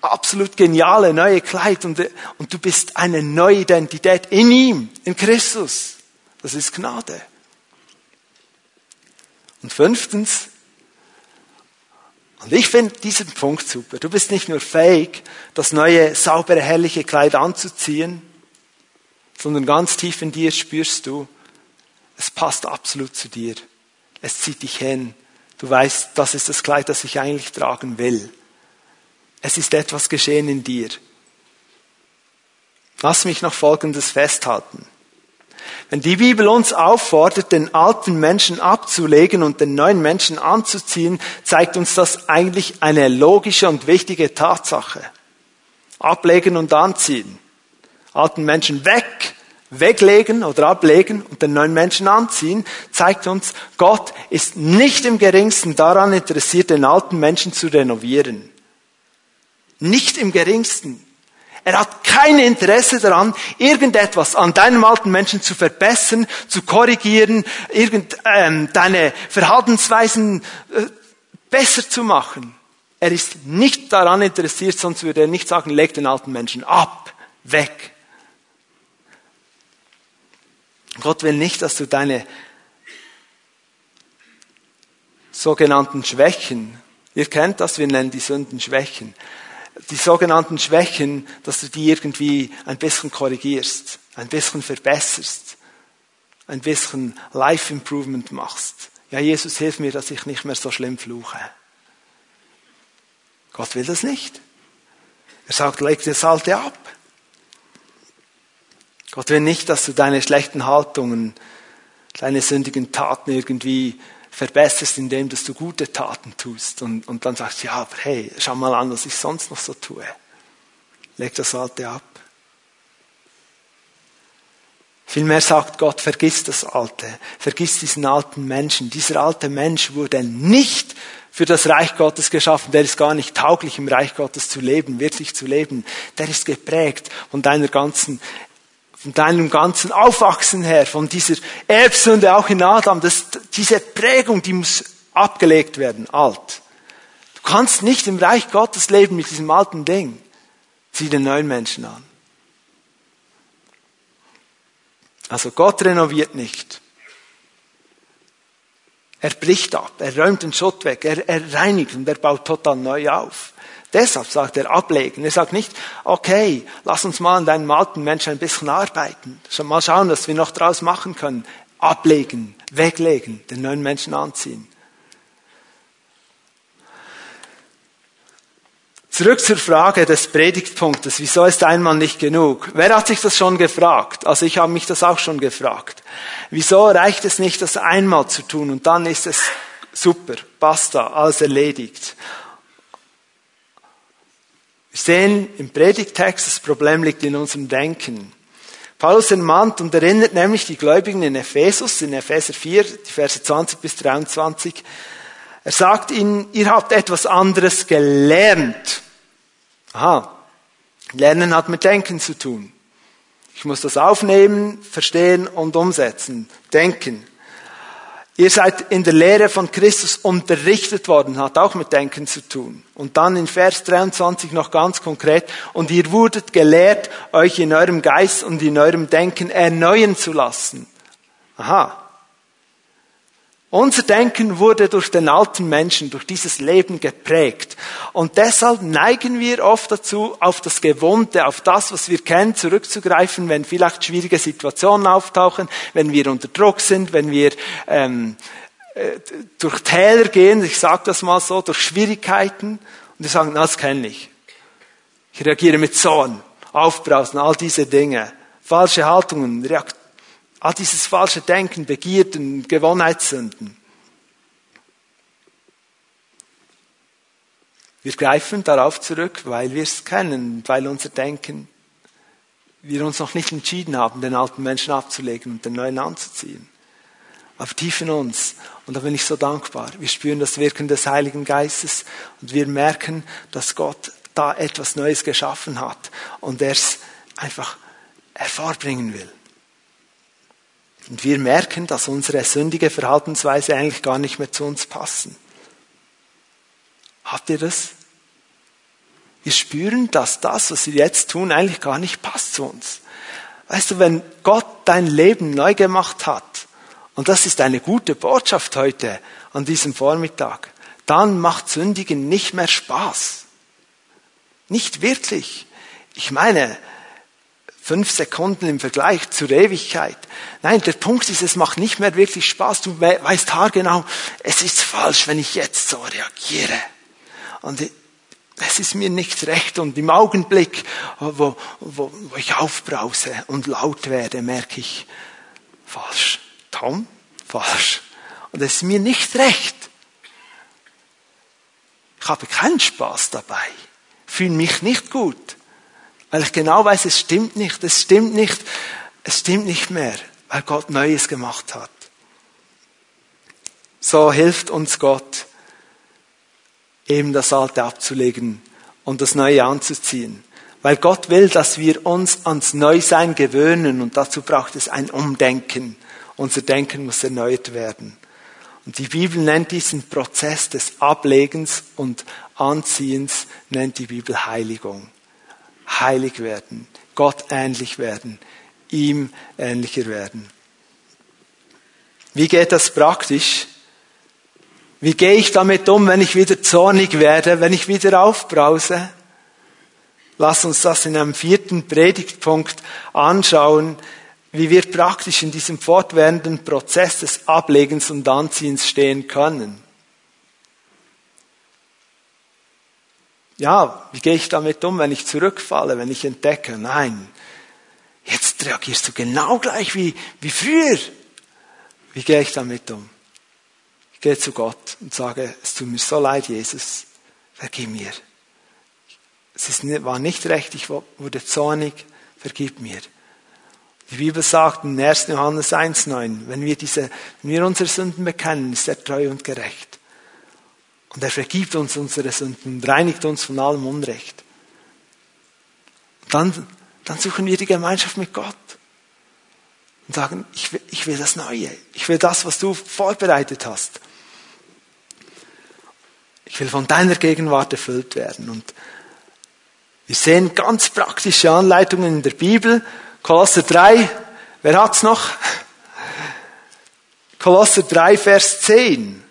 absolut geniale neue Kleid und, und du bist eine neue Identität in ihm, in Christus. Das ist Gnade. Und fünftens, und ich finde diesen Punkt super. Du bist nicht nur fähig, das neue, saubere, herrliche Kleid anzuziehen, sondern ganz tief in dir spürst du, es passt absolut zu dir. Es zieht dich hin. Du weißt, das ist das Kleid, das ich eigentlich tragen will. Es ist etwas geschehen in dir. Lass mich noch Folgendes festhalten. Wenn die Bibel uns auffordert, den alten Menschen abzulegen und den neuen Menschen anzuziehen, zeigt uns das eigentlich eine logische und wichtige Tatsache. Ablegen und anziehen. Alten Menschen weg, weglegen oder ablegen und den neuen Menschen anziehen, zeigt uns, Gott ist nicht im geringsten daran interessiert, den alten Menschen zu renovieren. Nicht im geringsten. Er hat kein Interesse daran, irgendetwas an deinem alten Menschen zu verbessern, zu korrigieren, irgend, ähm, deine Verhaltensweisen äh, besser zu machen. Er ist nicht daran interessiert, sonst würde er nicht sagen, leg den alten Menschen ab, weg. Gott will nicht, dass du deine sogenannten Schwächen, ihr kennt das, wir nennen die Sünden Schwächen, die sogenannten Schwächen, dass du die irgendwie ein bisschen korrigierst, ein bisschen verbesserst, ein bisschen Life Improvement machst. Ja, Jesus, hilf mir, dass ich nicht mehr so schlimm fluche. Gott will das nicht. Er sagt, leg das Alte ab. Gott will nicht, dass du deine schlechten Haltungen, deine sündigen Taten irgendwie verbesserst, indem dass du gute Taten tust und, und dann sagst, ja, aber hey, schau mal an, was ich sonst noch so tue. Leg das Alte ab. Vielmehr sagt Gott, vergiss das Alte, vergiss diesen alten Menschen. Dieser alte Mensch wurde nicht für das Reich Gottes geschaffen, der ist gar nicht tauglich im Reich Gottes zu leben, wirklich zu leben. Der ist geprägt von deiner ganzen von deinem ganzen Aufwachsen her, von dieser Erbsünde auch in Adam, das, diese Prägung, die muss abgelegt werden, alt. Du kannst nicht im Reich Gottes leben mit diesem alten Ding. Zieh den neuen Menschen an. Also Gott renoviert nicht. Er bricht ab, er räumt den Schutt weg, er, er reinigt und er baut total neu auf. Deshalb sagt er ablegen. Er sagt nicht, okay, lass uns mal an deinem alten Menschen ein bisschen arbeiten. Schon mal schauen, was wir noch draus machen können. Ablegen, weglegen, den neuen Menschen anziehen. Zurück zur Frage des Predigtpunktes. Wieso ist einmal nicht genug? Wer hat sich das schon gefragt? Also ich habe mich das auch schon gefragt. Wieso reicht es nicht, das einmal zu tun und dann ist es super, basta, alles erledigt? Wir sehen im Predigtext, das Problem liegt in unserem Denken. Paulus ermahnt und erinnert nämlich die Gläubigen in Ephesus, in Epheser 4, die Verse 20 bis 23. Er sagt ihnen, ihr habt etwas anderes gelernt. Aha. Lernen hat mit Denken zu tun. Ich muss das aufnehmen, verstehen und umsetzen. Denken. Ihr seid in der Lehre von Christus unterrichtet worden, hat auch mit Denken zu tun. Und dann in Vers 23 noch ganz konkret, und ihr wurdet gelehrt, euch in eurem Geist und in eurem Denken erneuern zu lassen. Aha, unser Denken wurde durch den alten Menschen, durch dieses Leben geprägt. Und deshalb neigen wir oft dazu, auf das Gewohnte, auf das, was wir kennen, zurückzugreifen, wenn vielleicht schwierige Situationen auftauchen, wenn wir unter Druck sind, wenn wir ähm, äh, durch Täler gehen, ich sage das mal so, durch Schwierigkeiten. Und wir sagen, das kenne ich. Ich reagiere mit Zorn, Aufbrausen, all diese Dinge. Falsche Haltungen, Reaktionen all dieses falsche Denken, Begierden, Gewohnheitssünden. Wir greifen darauf zurück, weil wir es kennen, weil unser Denken, wir uns noch nicht entschieden haben, den alten Menschen abzulegen und den neuen anzuziehen. Aber tief in uns, und da bin ich so dankbar, wir spüren das Wirken des Heiligen Geistes und wir merken, dass Gott da etwas Neues geschaffen hat und er es einfach hervorbringen will. Und wir merken, dass unsere sündige Verhaltensweise eigentlich gar nicht mehr zu uns passen. Habt ihr das? Wir spüren, dass das, was wir jetzt tun, eigentlich gar nicht passt zu uns. Weißt du, wenn Gott dein Leben neu gemacht hat, und das ist eine gute Botschaft heute an diesem Vormittag, dann macht Sündigen nicht mehr Spaß. Nicht wirklich. Ich meine, fünf Sekunden im Vergleich zur Ewigkeit. Nein, der Punkt ist, es macht nicht mehr wirklich Spaß. Du weißt haargenau, es ist falsch, wenn ich jetzt so reagiere. Und es ist mir nicht recht. Und im Augenblick, wo, wo, wo ich aufbrause und laut werde, merke ich, falsch. Tom, falsch. Und es ist mir nicht recht. Ich habe keinen Spaß dabei. Fühle mich nicht gut. Weil ich genau weiß, es stimmt nicht, es stimmt nicht, es stimmt nicht mehr, weil Gott Neues gemacht hat. So hilft uns Gott, eben das Alte abzulegen und das Neue anzuziehen. Weil Gott will, dass wir uns ans Neusein gewöhnen und dazu braucht es ein Umdenken. Unser Denken muss erneuert werden. Und die Bibel nennt diesen Prozess des Ablegens und Anziehens, nennt die Bibel Heiligung heilig werden, Gott ähnlich werden, ihm ähnlicher werden. Wie geht das praktisch? Wie gehe ich damit um, wenn ich wieder zornig werde, wenn ich wieder aufbrause? Lass uns das in einem vierten Predigtpunkt anschauen, wie wir praktisch in diesem fortwährenden Prozess des Ablegens und Anziehens stehen können. Ja, wie gehe ich damit um, wenn ich zurückfalle, wenn ich entdecke, nein, jetzt reagierst du genau gleich wie, wie früher. Wie gehe ich damit um? Ich gehe zu Gott und sage, es tut mir so leid, Jesus, vergib mir. Es ist, war nicht recht, ich wurde zornig, vergib mir. Die Bibel sagt in 1. Johannes 1,9, wenn wir diese, wenn wir unsere Sünden bekennen, ist er treu und gerecht und er vergibt uns unsere Sünden und reinigt uns von allem Unrecht. Dann, dann suchen wir die Gemeinschaft mit Gott und sagen, ich will, ich will das Neue. Ich will das, was du vorbereitet hast. Ich will von deiner Gegenwart erfüllt werden. Und wir sehen ganz praktische Anleitungen in der Bibel. Kolosser 3, Wer hat's noch? Kolosser 3, Vers 10.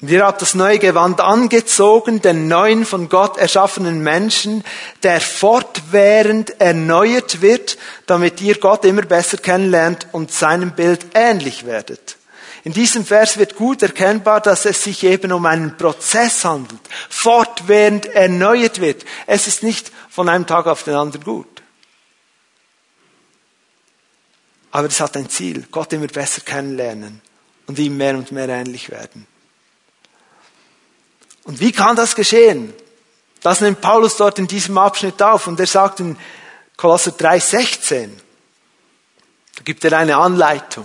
Und ihr habt das neue Gewand angezogen, den neuen von Gott erschaffenen Menschen, der fortwährend erneuert wird, damit ihr Gott immer besser kennenlernt und seinem Bild ähnlich werdet. In diesem Vers wird gut erkennbar, dass es sich eben um einen Prozess handelt, fortwährend erneuert wird. Es ist nicht von einem Tag auf den anderen gut. Aber es hat ein Ziel, Gott immer besser kennenlernen und ihm mehr und mehr ähnlich werden. Und wie kann das geschehen? Das nimmt Paulus dort in diesem Abschnitt auf und er sagt in Kolosser 3,16, da gibt er eine Anleitung.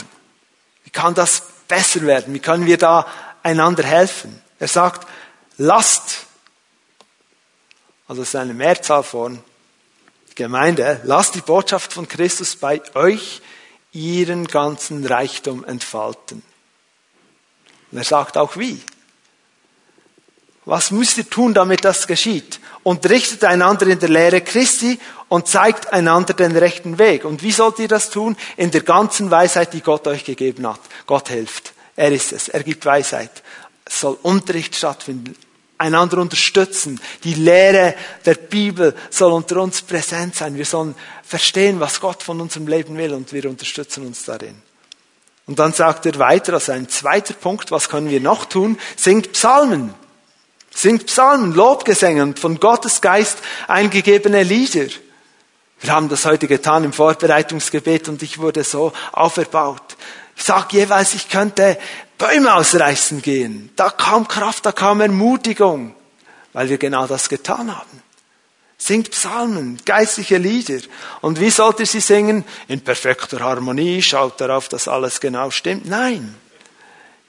Wie kann das besser werden? Wie können wir da einander helfen? Er sagt, lasst, also es ist eine Mehrzahl von Gemeinde, lasst die Botschaft von Christus bei euch ihren ganzen Reichtum entfalten. Und er sagt auch wie. Was müsst ihr tun, damit das geschieht? Unterrichtet einander in der Lehre Christi und zeigt einander den rechten Weg. Und wie sollt ihr das tun? In der ganzen Weisheit, die Gott euch gegeben hat. Gott hilft. Er ist es. Er gibt Weisheit. Es soll Unterricht stattfinden. Einander unterstützen. Die Lehre der Bibel soll unter uns präsent sein. Wir sollen verstehen, was Gott von unserem Leben will und wir unterstützen uns darin. Und dann sagt er weiter, also ein zweiter Punkt, was können wir noch tun? Singt Psalmen. Singt Psalmen, Lobgesänge und von Gottes Geist eingegebene Lieder. Wir haben das heute getan im Vorbereitungsgebet und ich wurde so auferbaut. Ich sage jeweils, ich könnte Bäume ausreißen gehen. Da kam Kraft, da kam Ermutigung, weil wir genau das getan haben. Singt Psalmen, geistliche Lieder. Und wie sollt ihr sie singen? In perfekter Harmonie, schaut darauf, dass alles genau stimmt. Nein,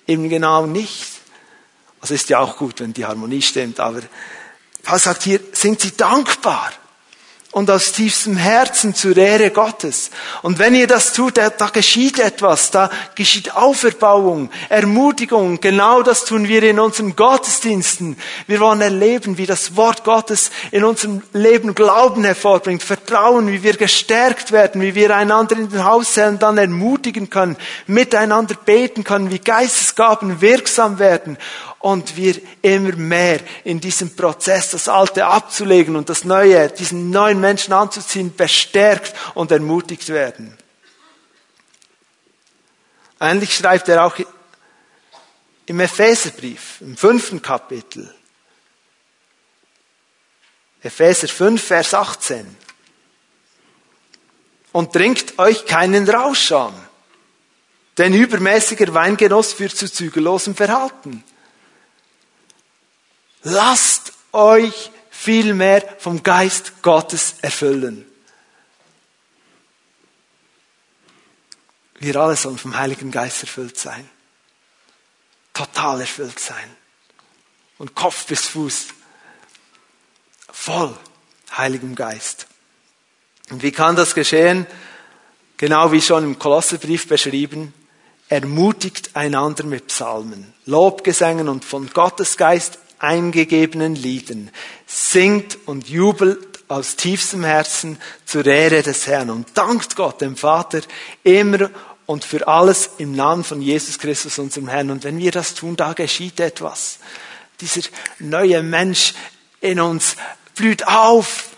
eben genau nicht. Also ist ja auch gut, wenn die Harmonie stimmt, aber Paul sagt hier, sind sie dankbar und aus tiefstem Herzen zur Ehre Gottes. Und wenn ihr das tut, da, geschieht etwas, da geschieht Auferbauung, Ermutigung. Genau das tun wir in unseren Gottesdiensten. Wir wollen erleben, wie das Wort Gottes in unserem Leben Glauben hervorbringt, Vertrauen, wie wir gestärkt werden, wie wir einander in den Hauszellen dann ermutigen können, miteinander beten können, wie Geistesgaben wirksam werden und wir immer mehr in diesem Prozess, das Alte abzulegen und das Neue, diesen neuen Menschen anzuziehen, bestärkt und ermutigt werden. Ähnlich schreibt er auch im Epheserbrief, im fünften Kapitel. Epheser 5, Vers 18. Und trinkt euch keinen Rauscham, denn übermäßiger Weingenuss führt zu zügellosem Verhalten. Lasst euch vielmehr vom Geist Gottes erfüllen. Wir alle sollen vom Heiligen Geist erfüllt sein. Total erfüllt sein. Und Kopf bis Fuß. Voll Heiligem Geist. Und wie kann das geschehen? Genau wie schon im Kolosserbrief beschrieben. Ermutigt einander mit Psalmen, Lobgesängen und von Gottes Geist eingegebenen Liedern. Singt und jubelt aus tiefstem Herzen zur Ehre des Herrn und dankt Gott, dem Vater, immer und für alles im Namen von Jesus Christus, unserem Herrn. Und wenn wir das tun, da geschieht etwas. Dieser neue Mensch in uns blüht auf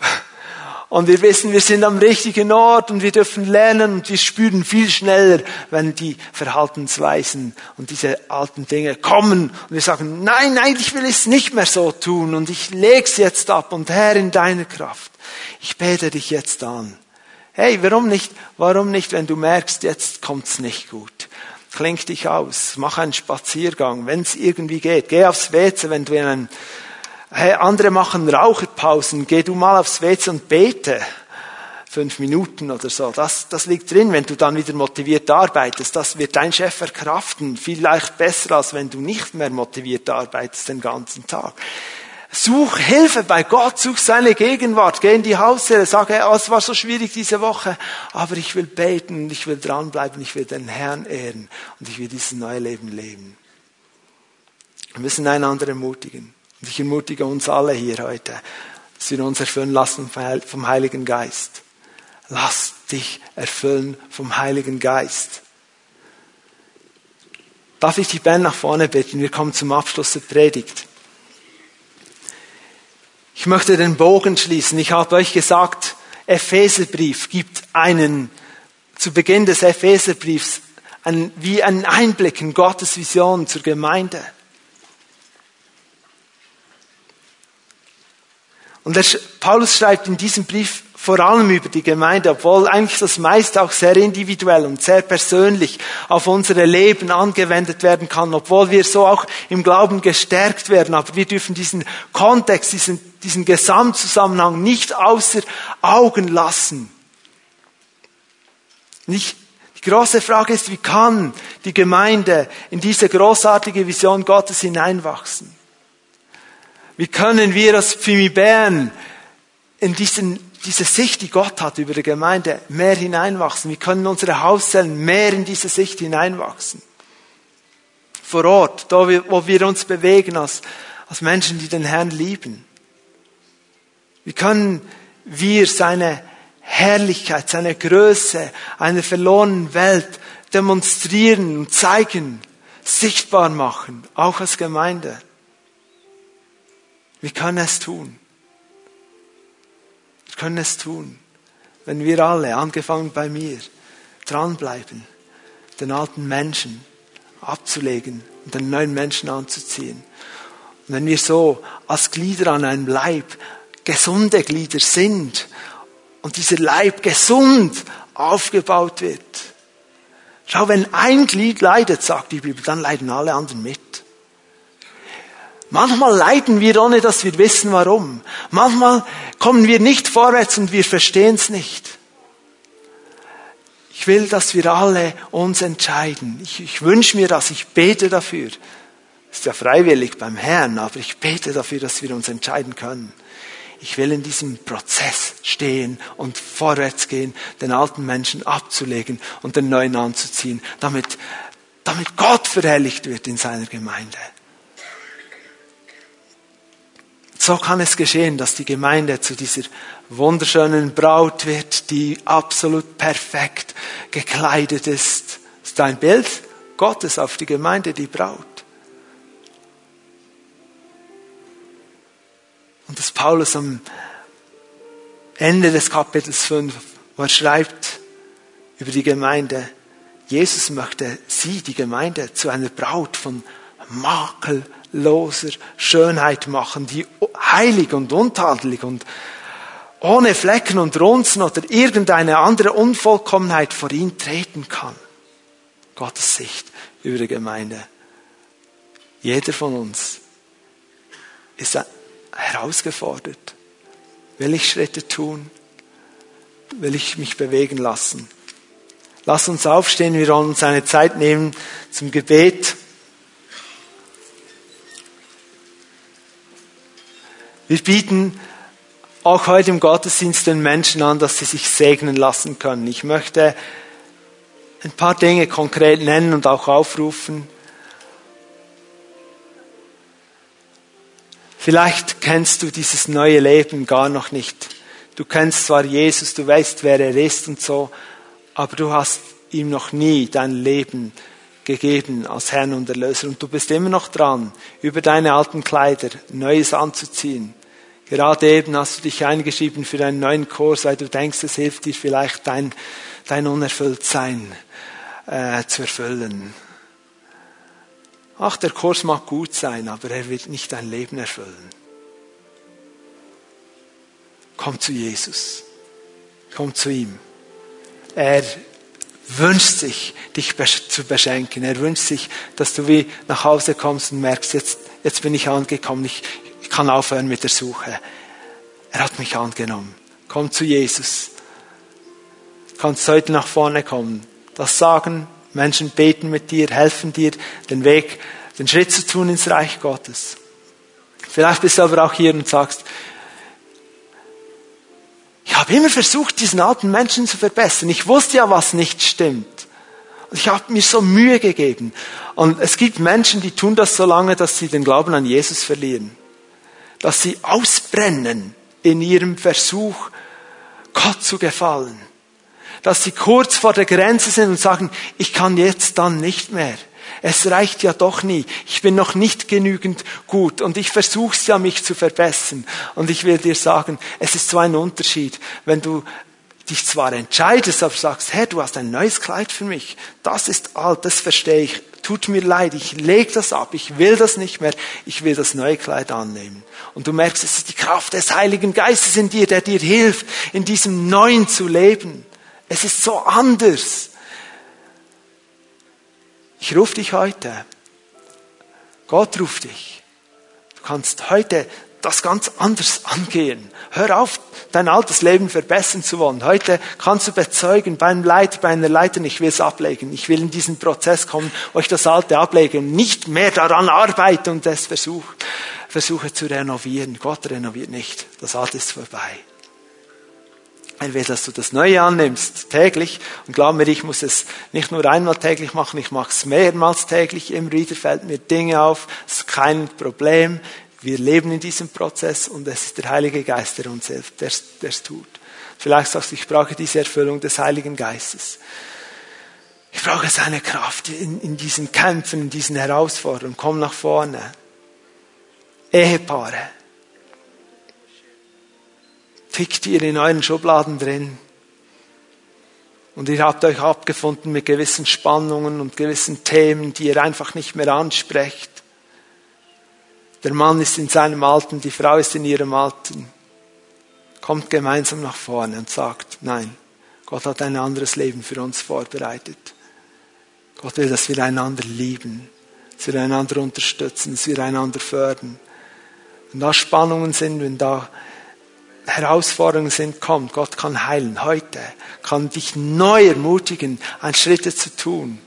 und wir wissen, wir sind am richtigen Ort und wir dürfen lernen und wir spüren viel schneller, wenn die Verhaltensweisen und diese alten Dinge kommen und wir sagen, nein, eigentlich will ich es nicht mehr so tun und ich leg's jetzt ab und Herr in deiner Kraft. Ich bete dich jetzt an. Hey, warum nicht, warum nicht, wenn du merkst, jetzt kommt's nicht gut? Kling dich aus, mach einen Spaziergang, wenn es irgendwie geht. Geh aufs WC, wenn du in einem Hey, andere machen Raucherpausen, geh du mal aufs WC und bete. Fünf Minuten oder so. Das, das liegt drin, wenn du dann wieder motiviert arbeitest. Das wird dein Chef verkraften. Vielleicht besser, als wenn du nicht mehr motiviert arbeitest den ganzen Tag. Such Hilfe bei Gott, such seine Gegenwart, geh in die Haussäle, sag, hey, es war so schwierig diese Woche, aber ich will beten, ich will dranbleiben, ich will den Herrn ehren und ich will dieses neue Leben leben. Wir müssen einander ermutigen. Und ich ermutige uns alle hier heute, dass wir uns erfüllen lassen vom Heiligen Geist. Lasst dich erfüllen vom Heiligen Geist. Darf ich die Band nach vorne bitten? Wir kommen zum Abschluss der Predigt. Ich möchte den Bogen schließen. Ich habe euch gesagt, Epheserbrief gibt einen, zu Beginn des Epheserbriefs, einen, wie einen Einblick in Gottes Vision zur Gemeinde. Und der, Paulus schreibt in diesem Brief vor allem über die Gemeinde, obwohl eigentlich das meiste auch sehr individuell und sehr persönlich auf unsere Leben angewendet werden kann, obwohl wir so auch im Glauben gestärkt werden. Aber wir dürfen diesen Kontext, diesen, diesen Gesamtzusammenhang nicht außer Augen lassen. Nicht, die große Frage ist, wie kann die Gemeinde in diese großartige Vision Gottes hineinwachsen? Wie können wir als Pfimi Bern in diesen diese Sicht, die Gott hat über die Gemeinde, mehr hineinwachsen. Wir können unsere Hauszellen mehr in diese Sicht hineinwachsen. Vor Ort, da wo wir uns bewegen als, als Menschen, die den Herrn lieben. Wie können wir seine Herrlichkeit, seine Größe einer verlorenen Welt demonstrieren und zeigen, sichtbar machen, auch als Gemeinde? Wie können es tun? können es tun, wenn wir alle, angefangen bei mir, dranbleiben, den alten Menschen abzulegen und den neuen Menschen anzuziehen. Und wenn wir so als Glieder an einem Leib gesunde Glieder sind und dieser Leib gesund aufgebaut wird. Schau, wenn ein Glied leidet, sagt die Bibel, dann leiden alle anderen mit. Manchmal leiden wir, ohne dass wir wissen, warum. Manchmal kommen wir nicht vorwärts und wir verstehen es nicht. Ich will, dass wir alle uns entscheiden. Ich, ich wünsche mir das, ich bete dafür. Ist ja freiwillig beim Herrn, aber ich bete dafür, dass wir uns entscheiden können. Ich will in diesem Prozess stehen und vorwärts gehen, den alten Menschen abzulegen und den neuen anzuziehen, damit, damit Gott verherrlicht wird in seiner Gemeinde. So kann es geschehen, dass die Gemeinde zu dieser wunderschönen Braut wird, die absolut perfekt gekleidet ist. Das ist ein Bild Gottes auf die Gemeinde, die Braut. Und das Paulus am Ende des Kapitels 5, wo er schreibt über die Gemeinde, Jesus möchte sie, die Gemeinde, zu einer Braut von Makel, loser Schönheit machen, die heilig und untadelig und ohne Flecken und Runzen oder irgendeine andere Unvollkommenheit vor ihn treten kann. Gottes Sicht über die Gemeinde. Jeder von uns ist herausgefordert. Will ich Schritte tun? Will ich mich bewegen lassen? Lass uns aufstehen, wir wollen uns eine Zeit nehmen zum Gebet. Wir bieten auch heute im Gottesdienst den Menschen an, dass sie sich segnen lassen können. Ich möchte ein paar Dinge konkret nennen und auch aufrufen. Vielleicht kennst du dieses neue Leben gar noch nicht. Du kennst zwar Jesus, du weißt, wer er ist und so, aber du hast ihm noch nie dein Leben gegeben als Herrn und Erlöser und du bist immer noch dran, über deine alten Kleider Neues anzuziehen. Gerade eben hast du dich eingeschrieben für einen neuen Kurs, weil du denkst, es hilft dir vielleicht dein, dein Unerfülltsein äh, zu erfüllen. Ach, der Kurs mag gut sein, aber er wird nicht dein Leben erfüllen. Komm zu Jesus. Komm zu ihm. Er wünscht sich, dich zu beschenken. Er wünscht sich, dass du wie nach Hause kommst und merkst, jetzt, jetzt bin ich angekommen. Ich, ich kann aufhören mit der Suche. Er hat mich angenommen. Komm zu Jesus. Du kannst heute nach vorne kommen. Das sagen, Menschen beten mit dir, helfen dir, den Weg, den Schritt zu tun ins Reich Gottes. Vielleicht bist du aber auch hier und sagst, ich habe immer versucht, diesen alten Menschen zu verbessern. Ich wusste ja, was nicht stimmt. Und ich habe mir so Mühe gegeben. Und es gibt Menschen, die tun das so lange, dass sie den Glauben an Jesus verlieren dass sie ausbrennen in ihrem Versuch, Gott zu gefallen. dass sie kurz vor der Grenze sind und sagen, ich kann jetzt dann nicht mehr. Es reicht ja doch nie. Ich bin noch nicht genügend gut und ich versuche es ja, mich zu verbessern. Und ich will dir sagen, es ist so ein Unterschied, wenn du dich zwar entscheidest, aber sagst, Herr, du hast ein neues Kleid für mich. Das ist alt, das verstehe ich. Tut mir leid, ich lege das ab, ich will das nicht mehr, ich will das neue Kleid annehmen. Und du merkst, es ist die Kraft des Heiligen Geistes in dir, der dir hilft, in diesem Neuen zu leben. Es ist so anders. Ich rufe dich heute. Gott ruft dich. Du kannst heute das ganz anders angehen. Hör auf, dein altes Leben verbessern zu wollen. Heute kannst du bezeugen beim Leiter, bei einer Leiterin, ich will es ablegen. Ich will in diesen Prozess kommen, ich das Alte ablege und nicht mehr daran arbeite und es versuche, versuche zu renovieren. Gott renoviert nicht. Das Alte ist vorbei. Er will, dass du das Neue annimmst, täglich. Und glaub mir, ich muss es nicht nur einmal täglich machen, ich mache es mehrmals täglich. Immer wieder fällt mir Dinge auf. Das ist kein Problem. Wir leben in diesem Prozess und es ist der Heilige Geist, der uns hilft, der es tut. Vielleicht sagst du, ich brauche diese Erfüllung des Heiligen Geistes. Ich brauche seine Kraft in, in diesen Kämpfen, in diesen Herausforderungen. Komm nach vorne. Ehepaare tickt ihr in euren Schubladen drin. Und ihr habt euch abgefunden mit gewissen Spannungen und gewissen Themen, die ihr einfach nicht mehr ansprecht. Der Mann ist in seinem Alten, die Frau ist in ihrem Alten. Kommt gemeinsam nach vorne und sagt, nein, Gott hat ein anderes Leben für uns vorbereitet. Gott will, dass wir einander lieben, dass wir einander unterstützen, dass wir einander fördern. Wenn da Spannungen sind, wenn da Herausforderungen sind, kommt. Gott kann heilen. Heute kann dich neu ermutigen, ein Schritte zu tun.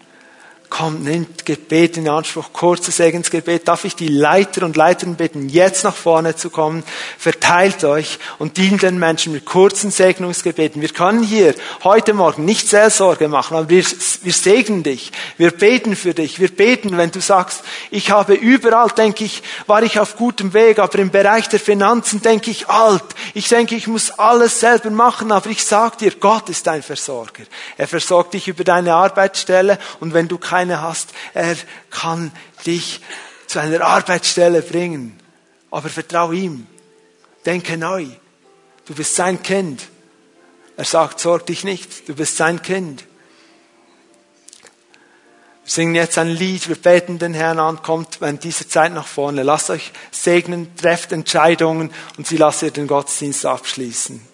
Kommt, nimmt Gebet in Anspruch, kurzes Segensgebet. Darf ich die Leiter und Leiterinnen bitten, jetzt nach vorne zu kommen? Verteilt euch und dient den Menschen mit kurzen Segnungsgebeten. Wir können hier heute Morgen nicht Seelsorge machen, aber wir, wir segnen dich. Wir beten für dich. Wir beten, wenn du sagst, ich habe überall, denke ich, war ich auf gutem Weg, aber im Bereich der Finanzen denke ich alt. Ich denke, ich muss alles selber machen, aber ich sag dir, Gott ist dein Versorger. Er versorgt dich über deine Arbeitsstelle und wenn du kein keine hast, er kann dich zu einer Arbeitsstelle bringen. Aber vertrau ihm. Denke neu. Du bist sein Kind. Er sagt, sorg dich nicht, du bist sein Kind. Wir singen jetzt ein Lied, wir beten den Herrn an, kommt wenn diese Zeit nach vorne. Lasst euch segnen, trefft Entscheidungen und sie lasst ihr den Gottesdienst abschließen.